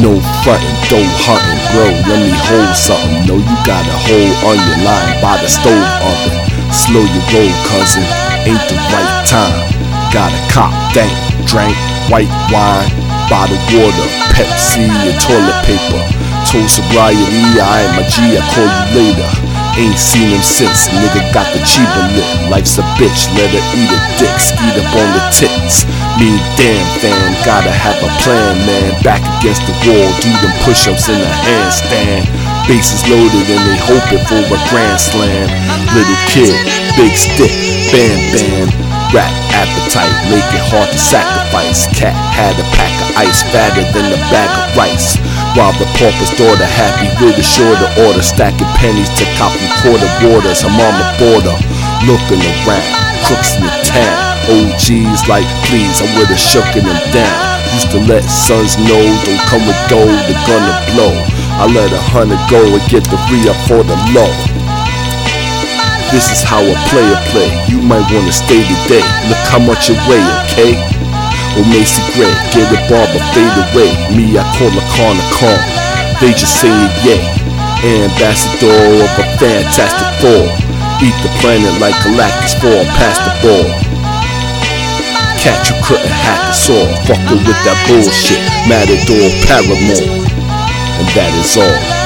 No frontin', dough hunting, bro. Let me hold something. No, you got a hole on your line by the stove oven. Slow your roll, cousin. Ain't the right time. Got a cop, thank, drank white wine, bottled water, Pepsi, and toilet paper. Told sobriety, I am a G, I call you later. Ain't seen him since, nigga got the chiba lit. Life's a bitch, let her eat a dick, skeet up on the tits. Me damn fan, gotta have a plan, man. Back against the wall, do them push ups in a handstand. Bases loaded and they hoping for a grand slam. Little kid, big stick, bam bam. Rap appetite, make it hard to sacrifice. Cat had a pack of ice fatter than a bag of rice. While the pauper's daughter happy with a shorter order, stacking pennies to cop from quarter waters. Her mama border, looking around, crooks in the town. OGs like, please, I'm would've shooken them down. Used to let sons know, don't come with they're gonna blow. I let a hundred go and get the re up for the low. This is how a player play. You might wanna stay today. Look how much you weigh, okay? Or Macy Gray, get a barber, fade away. Me, I call a corner con. They just say it, yay. Ambassador of a fantastic fall. Eat the planet like Galactus fall past the ball. Catch you couldn't hack us all. Fucking with that bullshit. Matador Paramore. And that is all.